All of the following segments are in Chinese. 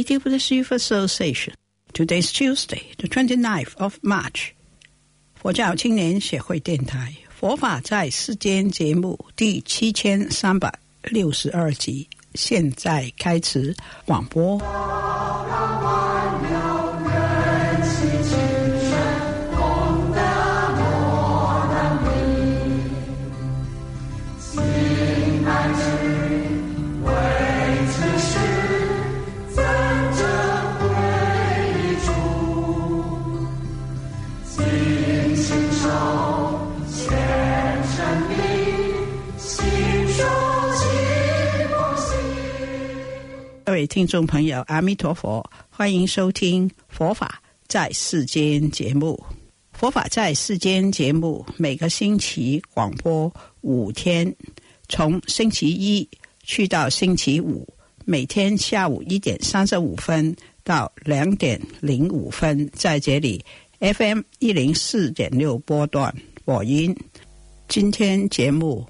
Radio for the Youth Association. Today's Tuesday, the 29th of March. 佛教青年协会电台《佛法在世间》节目第七千三百六十二集，现在开始广播。 听众朋友，阿弥陀佛，欢迎收听《佛法在世间》节目。《佛法在世间》节目每个星期广播五天，从星期一去到星期五，每天下午一点三十五分到两点零五分，在这里 FM 一零四点六波段播音。今天节目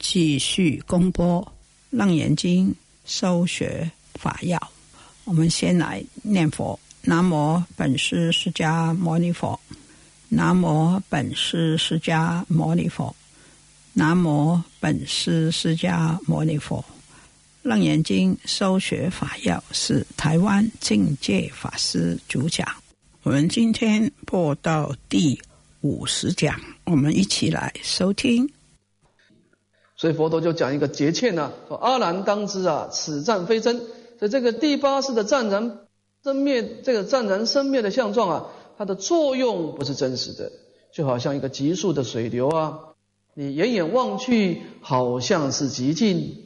继续公播《楞严经》收学。法要，我们先来念佛：南无本师释迦牟尼佛，南无本师释迦牟尼佛，南无本师释迦牟尼佛。楞严经收学法要是台湾境界法师主讲。我们今天播到第五十讲，我们一起来收听。所以佛陀就讲一个节欠呢，说阿难当知啊，此战非真。所以这个第八世的湛然生灭，这个湛然生灭的相状啊，它的作用不是真实的，就好像一个急速的水流啊，你远远望去好像是极静，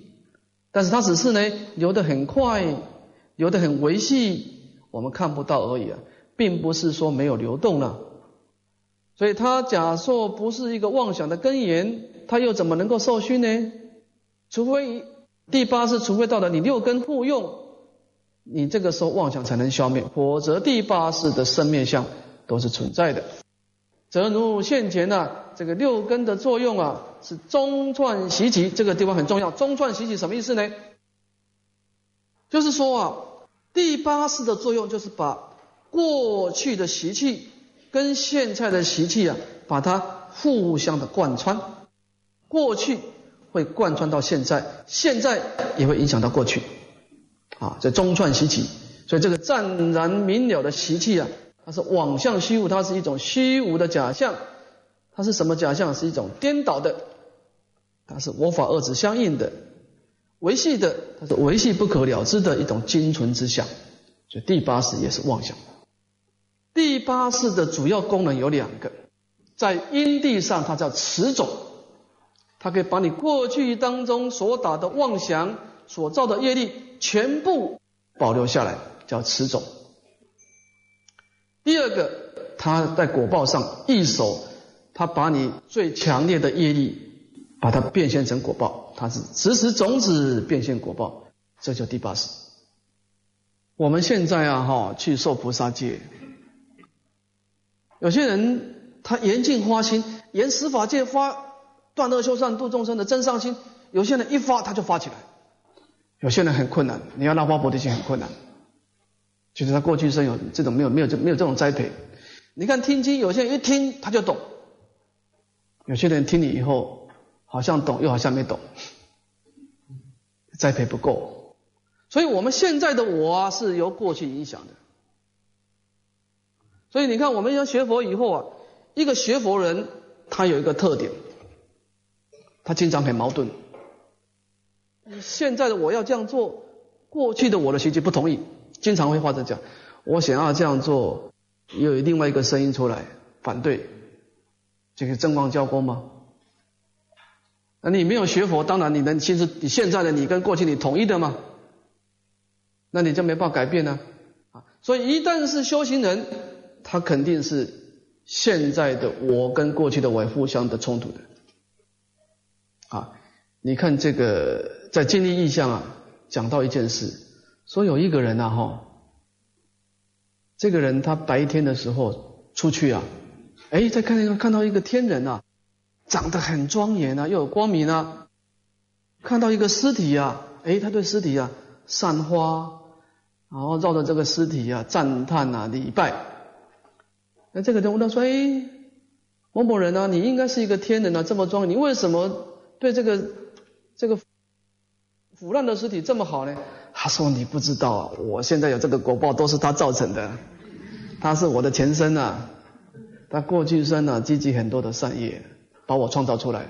但是它只是呢流得很快，流得很维系，我们看不到而已啊，并不是说没有流动了。所以它假说不是一个妄想的根源，它又怎么能够受熏呢？除非。第八是，除非到了你六根互用，你这个时候妄想才能消灭，否则第八世的生灭相都是存在的。则如现前呢，这个六根的作用啊，是中串习气，这个地方很重要。中串习气什么意思呢？就是说啊，第八世的作用就是把过去的习气跟现在的习气啊，把它互相的贯穿，过去。会贯穿到现在，现在也会影响到过去，啊，这中串习气，所以这个湛然明了的习气啊，它是妄象虚无，它是一种虚无的假象，它是什么假象？是一种颠倒的，它是我法二执相应的，维系的，它是维系不可了之的一种精存之相，所以第八识也是妄想。第八识的主要功能有两个，在因地上它叫持种。它可以把你过去当中所打的妄想、所造的业力全部保留下来，叫持种。第二个，他在果报上一手，他把你最强烈的业力，把它变现成果报，他是持持种子变现果报，这叫第八识。我们现在啊，哈，去受菩萨戒，有些人他严禁花心，严十法界发。断恶修善度众生的真上心，有些人一发他就发起来，有些人很困难，你要让发菩提心很困难。其实他过去生有这种没有没有这没有这种栽培。你看听经，有些人一听他就懂，有些人听你以后好像懂又好像没懂，栽培不够。所以我们现在的我啊是由过去影响的。所以你看，我们要学佛以后啊，一个学佛人他有一个特点。他经常很矛盾。现在的我要这样做，过去的我的学习不同意，经常会发生讲，我想要这样做，又有另外一个声音出来反对，这个正光交功吗？那你没有学佛，当然你能其实你现在的你跟过去你统一的吗？那你就没办法改变呢。啊，所以一旦是修行人，他肯定是现在的我跟过去的我互相的冲突的。啊，你看这个在建立意象啊，讲到一件事，说有一个人呐哈，这个人他白天的时候出去啊，哎，在看到看到一个天人啊，长得很庄严啊，又有光明啊，看到一个尸体啊，哎，他对尸体啊散花，然后绕着这个尸体啊赞叹啊礼拜。那这个人问他说：“哎，某某人啊，你应该是一个天人啊，这么庄严，你为什么对这个这个腐烂的尸体这么好呢？”他说：“你不知道啊，我现在有这个果报都是他造成的，他是我的前身啊，他过去生啊积极很多的善业，把我创造出来。”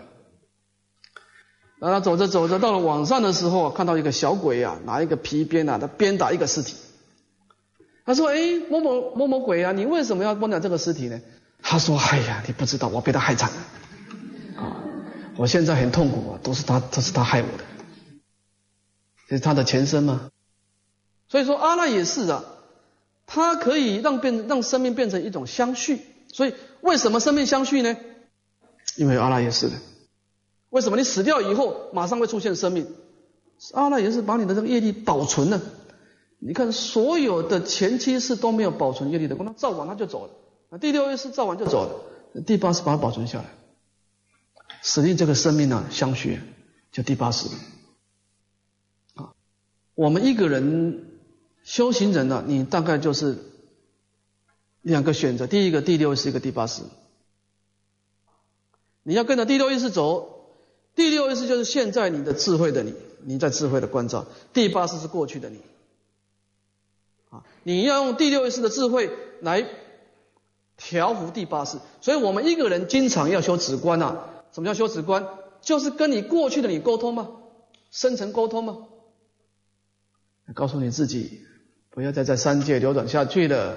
然后走着走着，到了晚上的时候，看到一个小鬼啊，拿一个皮鞭啊，他鞭打一个尸体。他说：“哎，某某某某鬼啊，你为什么要鞭打这个尸体呢？”他说：“哎呀，你不知道，我被他害惨了啊！我现在很痛苦啊，都是他，都是他害我的，这是他的前身吗？所以说阿赖也是啊，他可以让变让生命变成一种相续。所以为什么生命相续呢？因为阿赖也是的。”为什么你死掉以后马上会出现生命？阿赖耶是把你的这个业力保存了。你看所有的前七世都没有保存业力的，光他造完他就走了。啊，第六世造完就走了，第八世把它保存下来。使令这个生命呢相续，就第八世。我们一个人修行人呢，你大概就是两个选择：第一个第六世，一个第八世。你要跟着第六意识走。第六意识就是现在你的智慧的你，你在智慧的关照；第八识是过去的你，啊，你要用第六意识的智慧来调伏第八识。所以我们一个人经常要修止观啊。什么叫修止观？就是跟你过去的你沟通吗？深层沟通吗？告诉你自己，不要再在三界流转下去了。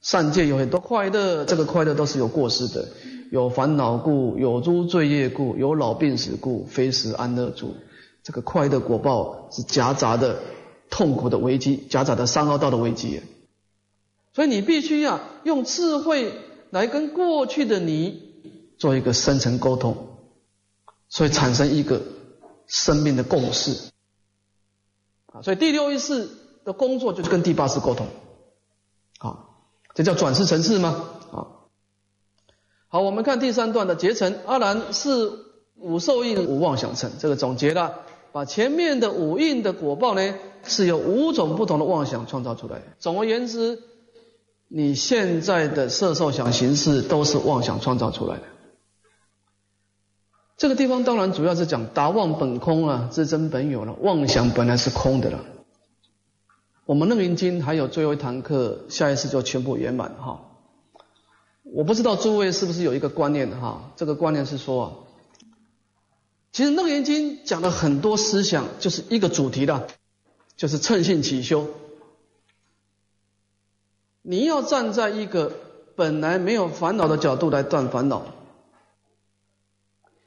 三界有很多快乐，这个快乐都是有过失的。有烦恼故，有诸罪业故，有老病死故，非时安乐住。这个快乐果报是夹杂的痛苦的危机，夹杂的三恶道的危机。所以你必须要用智慧来跟过去的你做一个深层沟通，所以产生一个生命的共识。所以第六意识的工作就是跟第八识沟通。啊，这叫转世成事吗？啊。好，我们看第三段的结成。阿兰是五受印五妄想成，这个总结了，把前面的五印的果报呢，是由五种不同的妄想创造出来。总而言之，你现在的色受想行识都是妄想创造出来的。这个地方当然主要是讲达妄本空啊，自真本有了，妄想本来是空的了。我们楞严经还有最后一堂课，下一次就全部圆满哈。我不知道诸位是不是有一个观念哈？这个观念是说，其实《楞严经》讲了很多思想，就是一个主题的，就是趁性起修。你要站在一个本来没有烦恼的角度来断烦恼，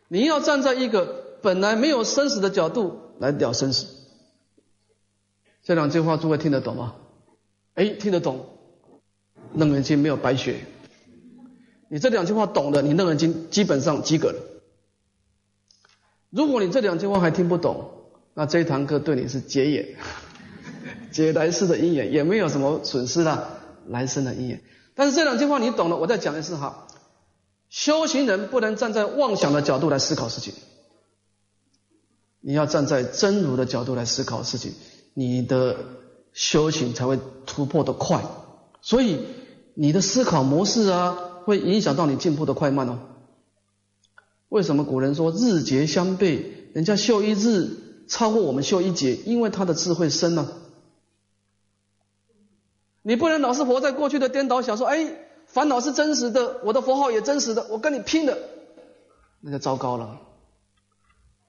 你要站在一个本来没有生死的角度来了生死。这两句话诸位听得懂吗？哎，听得懂，《楞严经》没有白学。你这两句话懂的，你楞严经基本上及格了。如果你这两句话还听不懂，那这一堂课对你是结眼，结来世的因缘，也没有什么损失了来生的因缘。但是这两句话你懂了，我再讲一次哈。修行人不能站在妄想的角度来思考事情，你要站在真如的角度来思考事情，你的修行才会突破的快。所以你的思考模式啊。会影响到你进步的快慢哦。为什么古人说日节相悖？人家修一日超过我们修一节，因为他的智慧深呢。你不能老是活在过去的颠倒想，说哎，烦恼是真实的，我的佛号也真实的，我跟你拼的，那就糟糕了。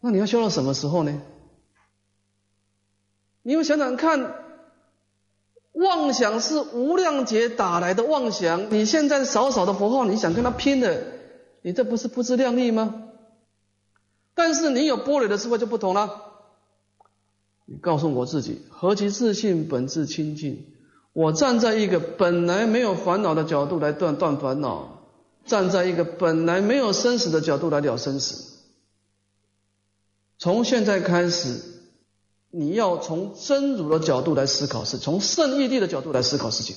那你要修到什么时候呢？你要想想看。妄想是无量劫打来的妄想，你现在少少的佛号，你想跟他拼的，你这不是不自量力吗？但是你有波璃的智慧就不同了。你告诉我自己，何其自信，本自清净。我站在一个本来没有烦恼的角度来断断烦恼，站在一个本来没有生死的角度来了生死。从现在开始。你要从真如的角度来思考，是从圣义地的角度来思考事情，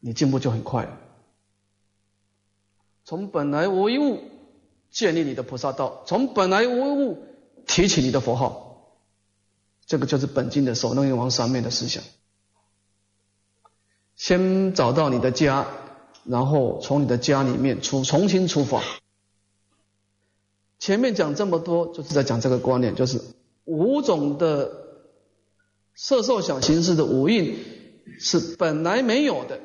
你进步就很快了。从本来无一物建立你的菩萨道，从本来无一物提起你的佛号，这个就是本经的首楞严王上面的思想。先找到你的家，然后从你的家里面出重新出发。前面讲这么多，就是在讲这个观念，就是五种的色受想行识的五蕴是本来没有的，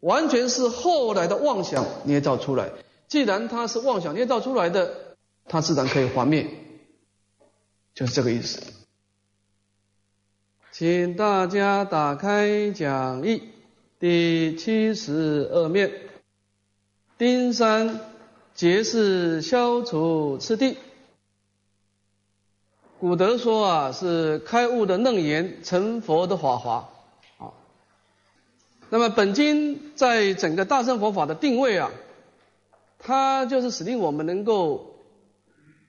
完全是后来的妄想捏造出来。既然它是妄想捏造出来的，它自然可以还灭，就是这个意思。请大家打开讲义第七十二面，丁三结是消除次第。古德说啊，是开悟的楞严，成佛的法华。啊，那么本经在整个大乘佛法的定位啊。它就是使令我们能够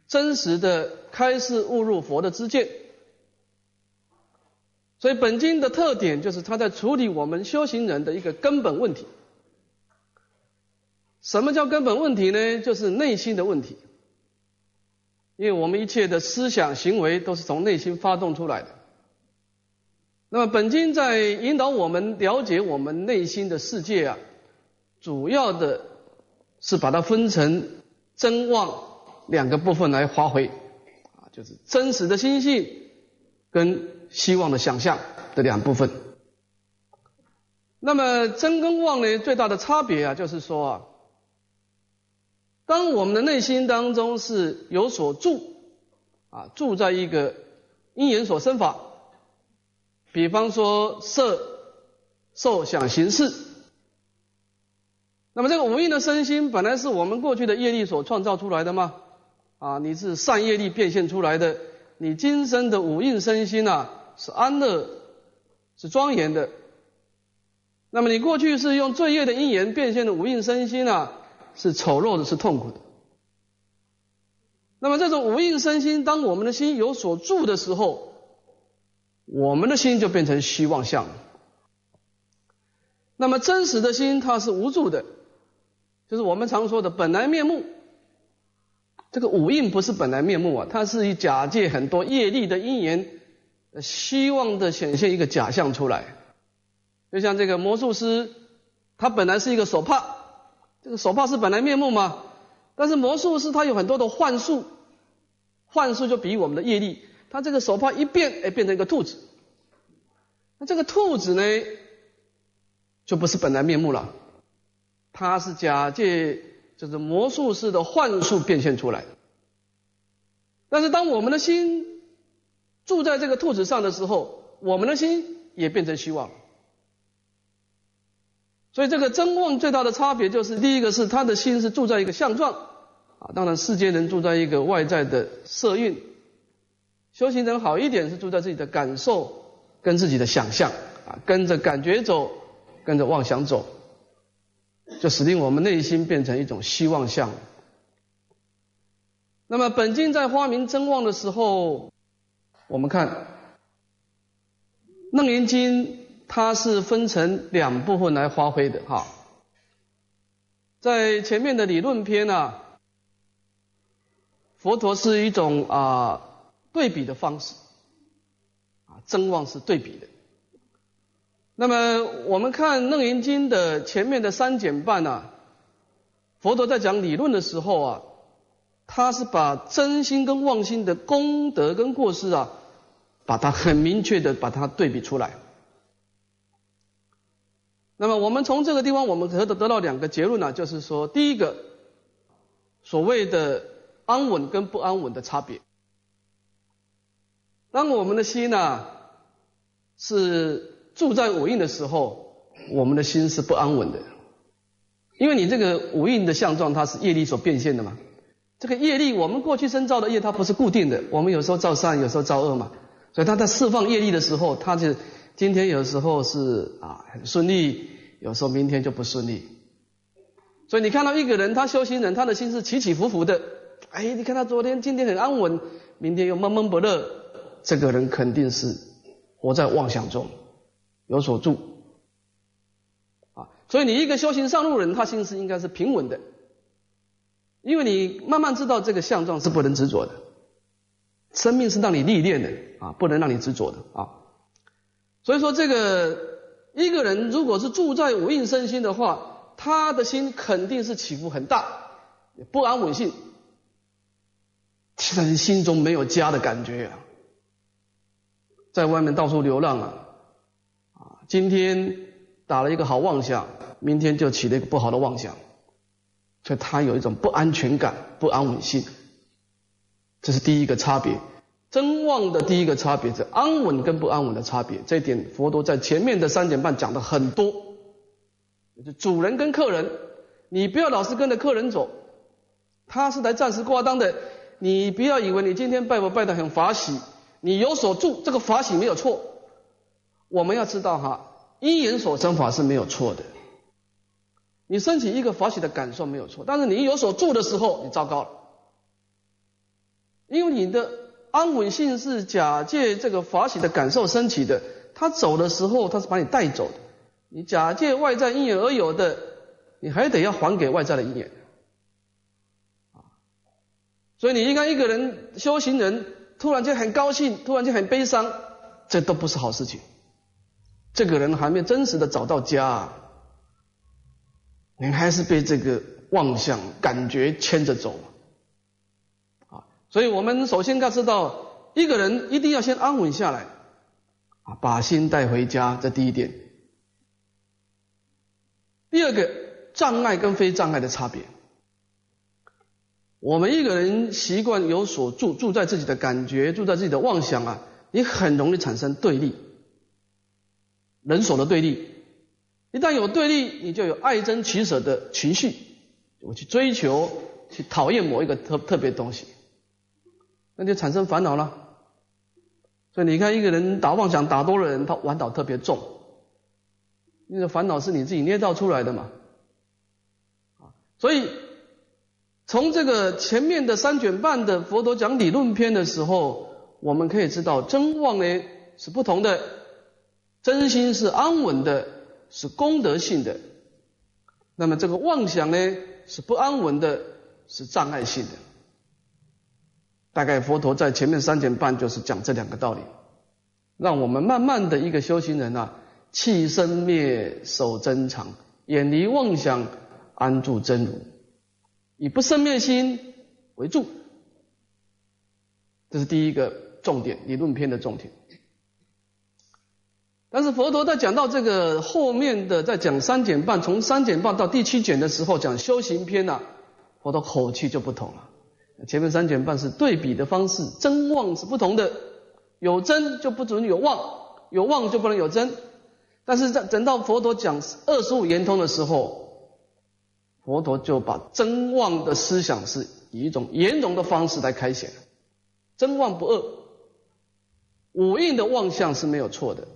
真实的开示悟入佛的知见，所以本经的特点就是它在处理我们修行人的一个根本问题。什么叫根本问题呢？就是内心的问题，因为我们一切的思想行为都是从内心发动出来的。那么本经在引导我们了解我们内心的世界啊，主要的。是把它分成真妄两个部分来发挥，啊，就是真实的心性跟希望的想象的两部分。那么真跟妄呢，最大的差别啊，就是说啊，当我们的内心当中是有所住，啊，住在一个因缘所生法，比方说色、受、想、行、识。那么这个无印的身心本来是我们过去的业力所创造出来的吗？啊，你是善业力变现出来的，你今生的五印身心啊是安乐，是庄严的。那么你过去是用罪业的因缘变现的五印身心啊，是丑陋的，是痛苦的。那么这种无印身心，当我们的心有所住的时候，我们的心就变成虚妄相。那么真实的心它是无助的。就是我们常说的本来面目，这个五印不是本来面目啊，它是以假借很多业力的因缘，希望的显现一个假象出来。就像这个魔术师，他本来是一个手帕，这个手帕是本来面目吗？但是魔术师他有很多的幻术，幻术就比我们的业力，他这个手帕一变，哎，变成一个兔子，那这个兔子呢，就不是本来面目了。它是假借就是魔术师的幻术变现出来，但是当我们的心住在这个兔子上的时候，我们的心也变成虚妄。所以这个真妄最大的差别就是，第一个是他的心是住在一个相状啊，当然世间人住在一个外在的色蕴，修行人好一点是住在自己的感受跟自己的想象啊，跟着感觉走，跟着妄想走。就使令我们内心变成一种希望相。那么本经在发明真妄的时候，我们看《楞严经》，它是分成两部分来发挥的哈。在前面的理论篇啊，佛陀是一种啊对比的方式，啊真妄是对比的。那么我们看《楞严经》的前面的三减半啊，佛陀在讲理论的时候啊，他是把真心跟妄心的功德跟过失啊，把它很明确的把它对比出来。那么我们从这个地方，我们可得得到两个结论呢，就是说，第一个，所谓的安稳跟不安稳的差别。当我们的心呢是。住在五蕴的时候，我们的心是不安稳的，因为你这个五蕴的相状，它是业力所变现的嘛。这个业力，我们过去生造的业，它不是固定的，我们有时候造善，有时候造恶嘛。所以他在释放业力的时候，他就今天有时候是啊很顺利，有时候明天就不顺利。所以你看到一个人，他修行人，他的心是起起伏伏的。哎，你看他昨天、今天很安稳，明天又闷闷不乐，这个人肯定是活在妄想中。有所住，啊，所以你一个修行上路人，他心思应该是平稳的，因为你慢慢知道这个相状是不能执着的，生命是让你历练的啊，不能让你执着的啊。所以说这个一个人如果是住在五印身心的话，他的心肯定是起伏很大，不安稳性，其实心中没有家的感觉啊，在外面到处流浪啊，啊，今天打了一个好妄想，明天就起了一个不好的妄想，所以他有一种不安全感、不安稳性，这是第一个差别。真妄的第一个差别是安稳跟不安稳的差别，这一点佛陀在前面的三点半讲的很多。就主人跟客人，你不要老是跟着客人走，他是来暂时挂单的，你不要以为你今天拜佛拜的很法喜，你有所住，这个法喜没有错。我们要知道哈，因缘所生法是没有错的，你升起一个法喜的感受没有错，但是你有所住的时候，你糟糕了，因为你的。安稳性是假借这个法喜的感受升起的，他走的时候他是把你带走的，你假借外在因缘而有的，你还得要还给外在的因缘，啊，所以你应该一个人修行人突然间很高兴，突然间很悲伤，这都不是好事情，这个人还没真实的找到家，你还是被这个妄想感觉牵着走。啊所以我们首先要知道，一个人一定要先安稳下来，啊，把心带回家，这第一点。第二个，障碍跟非障碍的差别。我们一个人习惯有所住，住在自己的感觉，住在自己的妄想啊，你很容易产生对立，人所的对立。一旦有对立，你就有爱憎取舍的情绪，我去追求，去讨厌某一个特特别东西。那就产生烦恼了。所以你看，一个人打妄想打多了人，他玩恼特别重。那个烦恼是你自己捏造出来的嘛？啊，所以从这个前面的三卷半的佛陀讲理论篇的时候，我们可以知道真妄呢是不同的，真心是安稳的，是功德性的。那么这个妄想呢是不安稳的，是障碍性的。大概佛陀在前面三点半就是讲这两个道理，让我们慢慢的一个修行人啊，弃生灭，守真常，远离妄想，安住真如，以不生灭心为主。这是第一个重点，理论篇的重点。但是佛陀在讲到这个后面的，在讲三减半，从三减半到第七卷的时候讲修行篇呐，佛陀口气就不同了。前面三卷半是对比的方式，真妄是不同的，有真就不准有妄，有妄就不能有真。但是在等到佛陀讲二十五圆通的时候，佛陀就把真妄的思想是以一种圆融的方式来开显，真妄不恶，五蕴的妄相是没有错的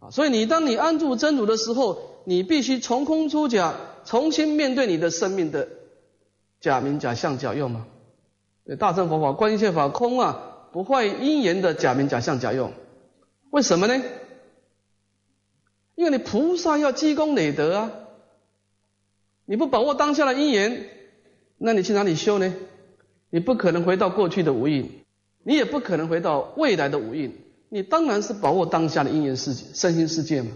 啊。所以你当你安住真如的时候，你必须从空出假，重新面对你的生命的假名、假相、假用吗？大乘佛法观一切法空啊，不坏因缘的假名假相假用，为什么呢？因为你菩萨要积功累德啊，你不把握当下的因缘，那你去哪里修呢？你不可能回到过去的无印，你也不可能回到未来的无印，你当然是把握当下的因缘世界、身心世界嘛。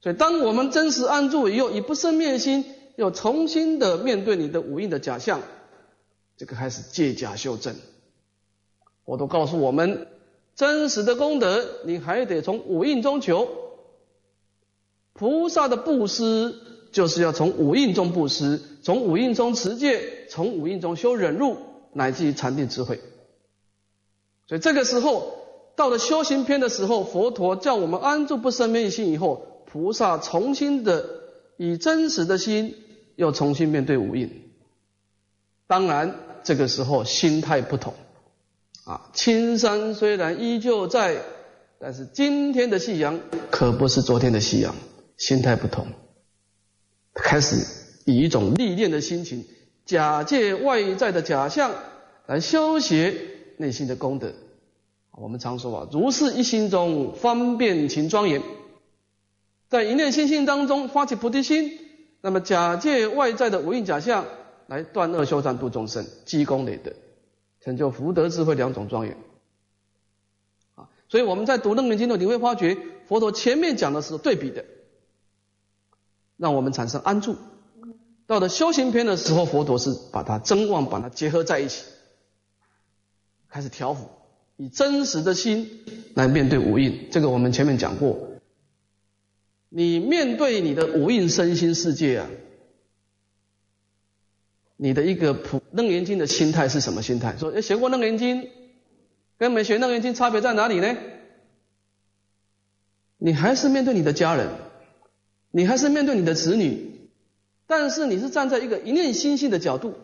所以，当我们真实安住以后，以不生灭心，又重新的面对你的五印的假象。这个开始借假修真，我都告诉我们，真实的功德，你还得从五蕴中求。菩萨的布施，就是要从五蕴中布施，从五蕴中持戒，从五蕴中修忍辱，乃至于禅定智慧。所以这个时候，到了修行篇的时候，佛陀叫我们安住不生灭心以后，菩萨重新的以真实的心，又重新面对五蕴。当然。这个时候心态不同，啊，青山虽然依旧在，但是今天的夕阳可不是昨天的夕阳，心态不同，开始以一种历练的心情，假借外在的假象来修习内心的功德。我们常说啊，如是一心中方便勤庄严，在一念心性当中发起菩提心，那么假借外在的无印假象。来断恶修善度众生，积功累德，成就福德智慧两种庄严。啊，所以我们在读楞严经的，你会发觉佛陀前面讲的是对比的，让我们产生安住。到了修行篇的时候，佛陀是把它真妄把它结合在一起，开始调伏，以真实的心来面对五蕴。这个我们前面讲过，你面对你的五蕴身心世界啊，你的一个普楞严经的心态是什么心态？说学过楞严经，跟没学楞严经差别在哪里呢？你还是面对你的家人，你还是面对你的子女。但是你是站在一个一念心性的角度，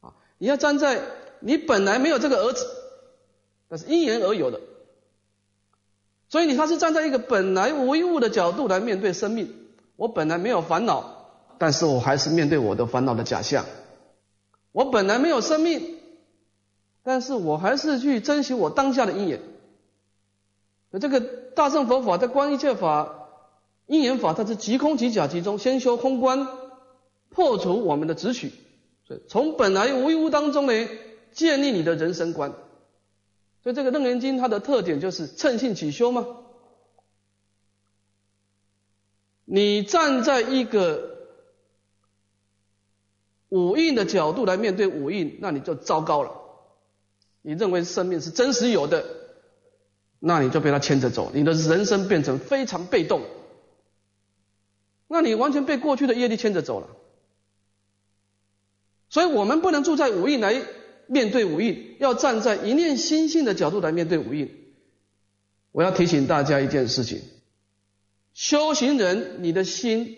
啊，你要站在你本来没有这个儿子，那是因缘而有的，所以你他是站在一个本来无一物的角度来面对生命。我本来没有烦恼，但是我还是面对我的烦恼的假象。我本来没有生命，但是我还是去珍惜我当下的因缘。那这个大乘佛法在观一切法。因缘法，它是即空即假即中，先修空观，破除我们的执取，所以从本来无一物当中呢，建立你的人生观。所以这个楞严经它的特点就是称性起修嘛。你站在一个五蕴的角度来面对五蕴，那你就糟糕了。你认为生命是真实有的，那你就被他牵着走，你的人生变成非常被动。那你完全被过去的业力牵着走了，所以我们不能住在五蕴来面对五蕴，要站在一念心性的角度来面对五蕴。我要提醒大家一件事情：修行人，你的心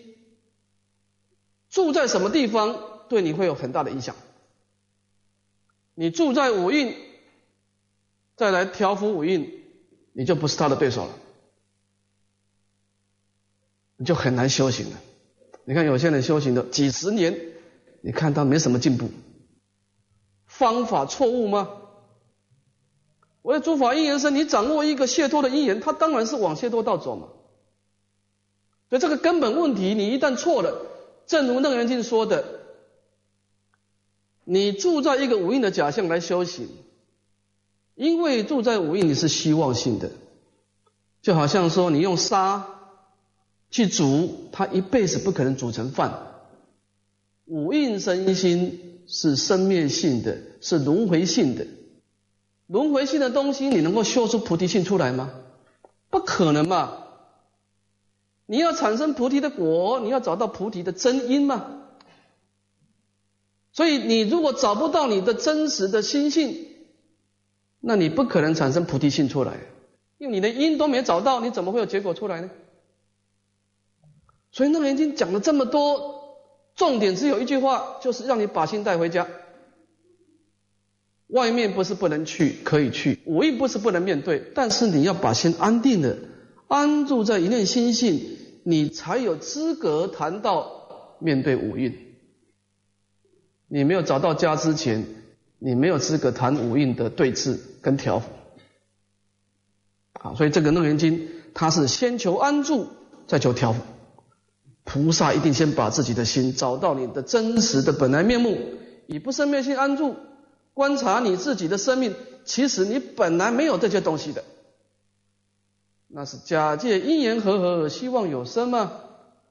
住在什么地方，对你会有很大的影响。你住在五蕴，再来调伏五蕴，你就不是他的对手了。你就很难修行了。你看有些人修行的几十年，你看他没什么进步，方法错误吗？我的诸法因缘生，你掌握一个解脱的因缘，他当然是往解脱道走嘛。所以这个根本问题，你一旦错了，正如楞严经说的，你住在一个无印的假象来修行，因为住在无印你是希望性的，就好像说你用沙。去煮，它一辈子不可能煮成饭。五蕴身心是生灭性的，是轮回性的。轮回性的东西，你能够修出菩提性出来吗？不可能嘛！你要产生菩提的果，你要找到菩提的真因嘛。所以，你如果找不到你的真实的心性，那你不可能产生菩提性出来，因为你的因都没找到，你怎么会有结果出来呢？所以《楞严经》讲了这么多，重点只有一句话，就是让你把心带回家。外面不是不能去，可以去；五蕴不是不能面对，但是你要把心安定的安住在一念心性，你才有资格谈到面对五蕴。你没有找到家之前，你没有资格谈五蕴的对峙跟调伏。好，所以这个《楞严经》，它是先求安住，再求调伏。菩萨一定先把自己的心找到你的真实的本来面目，以不生灭心安住，观察你自己的生命。其实你本来没有这些东西的，那是假借因缘和合而希望有生嘛。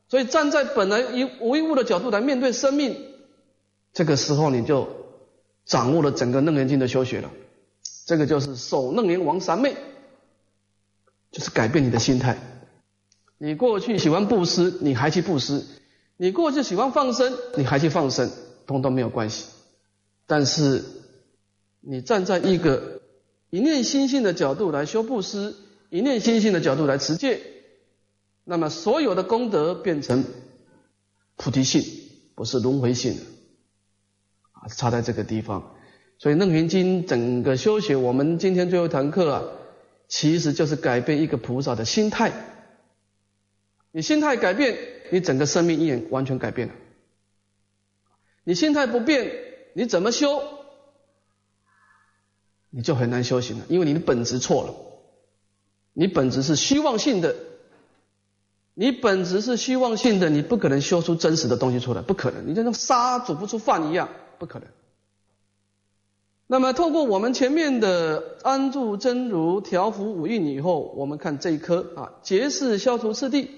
所以站在本来一无一物的角度来面对生命，这个时候你就掌握了整个楞严经的修学了。这个就是守楞严王三昧，就是改变你的心态。你过去喜欢布施，你还去布施；你过去喜欢放生，你还去放生，通通没有关系。但是你站在一个一念心性的角度来修布施，一念心性的角度来持戒，那么所有的功德变成菩提性，不是轮回性啊，差在这个地方。所以《楞严经》整个修学，我们今天最后一堂课啊，其实就是改变一个菩萨的心态。你心态改变，你整个生命意念完全改变了。你心态不变，你怎么修，你就很难修行了，因为你的本质错了。你本质是虚妄性的，你本质是虚妄性的，你不可能修出真实的东西出来，不可能。你就像沙煮不出饭一样，不可能。那么，透过我们前面的安住真如、调伏五蕴以后，我们看这一颗啊，结是消除次第。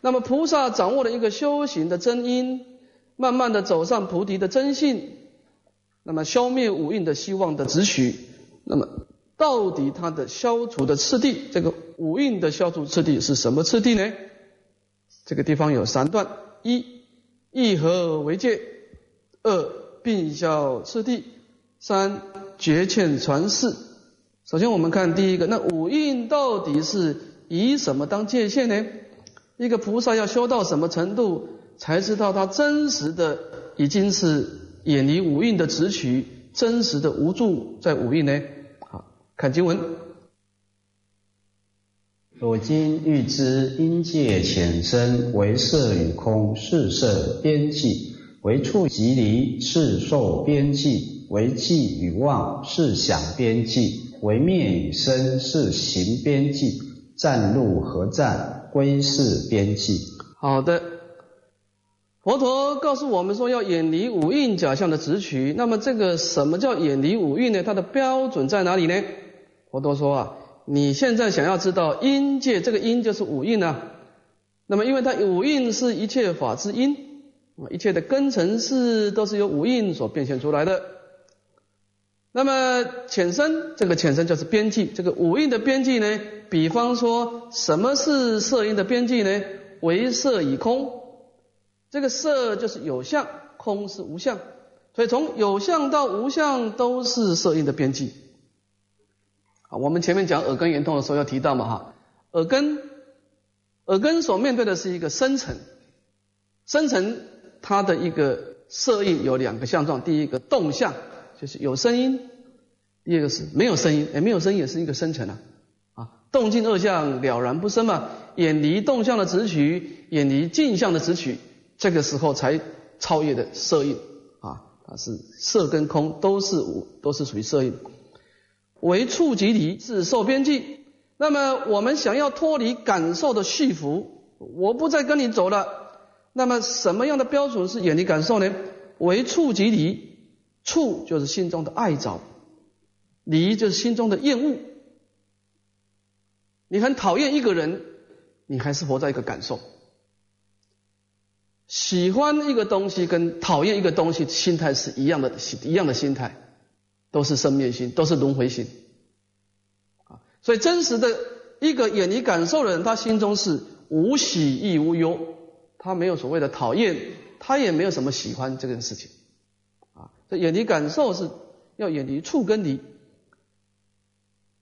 那么，菩萨掌握了一个修行的真因，慢慢的走上菩提的真性，那么消灭五蕴的希望的执取。那么，到底它的消除的次第，这个五蕴的消除次第是什么次第呢？这个地方有三段：一、一合为界；二、并消次第。三绝欠传世。首先，我们看第一个，那五蕴到底是以什么当界限呢？一个菩萨要修到什么程度，才知道他真实的已经是远离五蕴的执取，真实的无助在五蕴呢？好，看经文。我今欲知因界浅深为色与空，是色边际；为触即离，是受边际。为寂与妄是想边际，为灭与生是行边际，暂入何战归是边际。好的，佛陀告诉我们说要远离五蕴假象的执取。那么这个什么叫远离五蕴呢？它的标准在哪里呢？佛陀说啊，你现在想要知道因界，这个因就是五蕴啊。那么因为它五蕴是一切法之因，一切的根尘是都是由五蕴所变现出来的。那么浅深，这个浅深就是边际。这个五蕴的边际呢？比方说，什么是色音的边际呢？为色以空，这个色就是有相，空是无相，所以从有相到无相都是色印的边际。啊，我们前面讲耳根圆通的时候要提到嘛哈，耳根，耳根所面对的是一个深层，深层它的一个色印有两个相状，第一个动相。就是有声音，第二个是没有声音，哎，没有声音也是一个生成啊，啊，动静二相了然不生嘛，远离动向的直取，远离镜像的直取，这个时候才超越的色印啊，它是色跟空都是无，都是属于色印，为触及离是受边际。那么我们想要脱离感受的束缚，我不再跟你走了，那么什么样的标准是远离感受呢？为触及离。触就是心中的爱着，离就是心中的厌恶。你很讨厌一个人，你还是活在一个感受。喜欢一个东西跟讨厌一个东西，心态是一样的，一样的心态，都是生灭心，都是轮回心。啊，所以真实的一个远离感受的人，他心中是无喜亦无忧，他没有所谓的讨厌，他也没有什么喜欢这件事情啊。这。远离感受是要远离触跟离，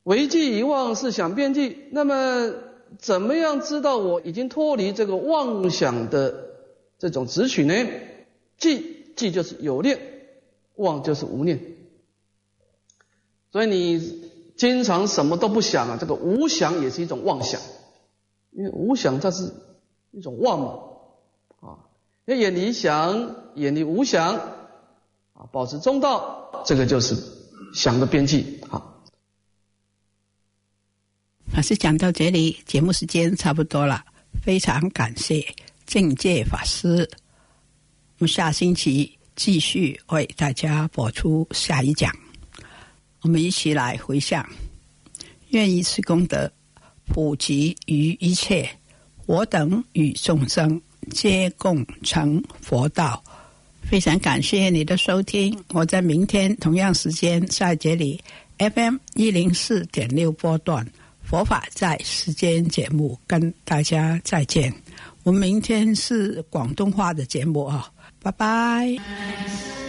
唯记遗忘是想边际。那么怎么样知道我已经脱离这个妄想的这种执取呢？记记就是有念，妄就是无念。所以你经常什么都不想啊，这个无想也是一种妄想，因为无想它是一种妄嘛啊。要远离想，远离无想啊。保持中道，这个就是想的边际。啊，法师讲到这里，节目时间差不多了，非常感谢境界法师。我们下星期继续为大家播出下一讲，我们一起来回向，愿以此功德普及于一切，我等与众生皆共成佛道。非常感谢你的收听，我在明天同样时间在这里 FM 一零四点六波段佛法在时间节目跟大家再见。我们明天是广东话的节目啊，拜拜。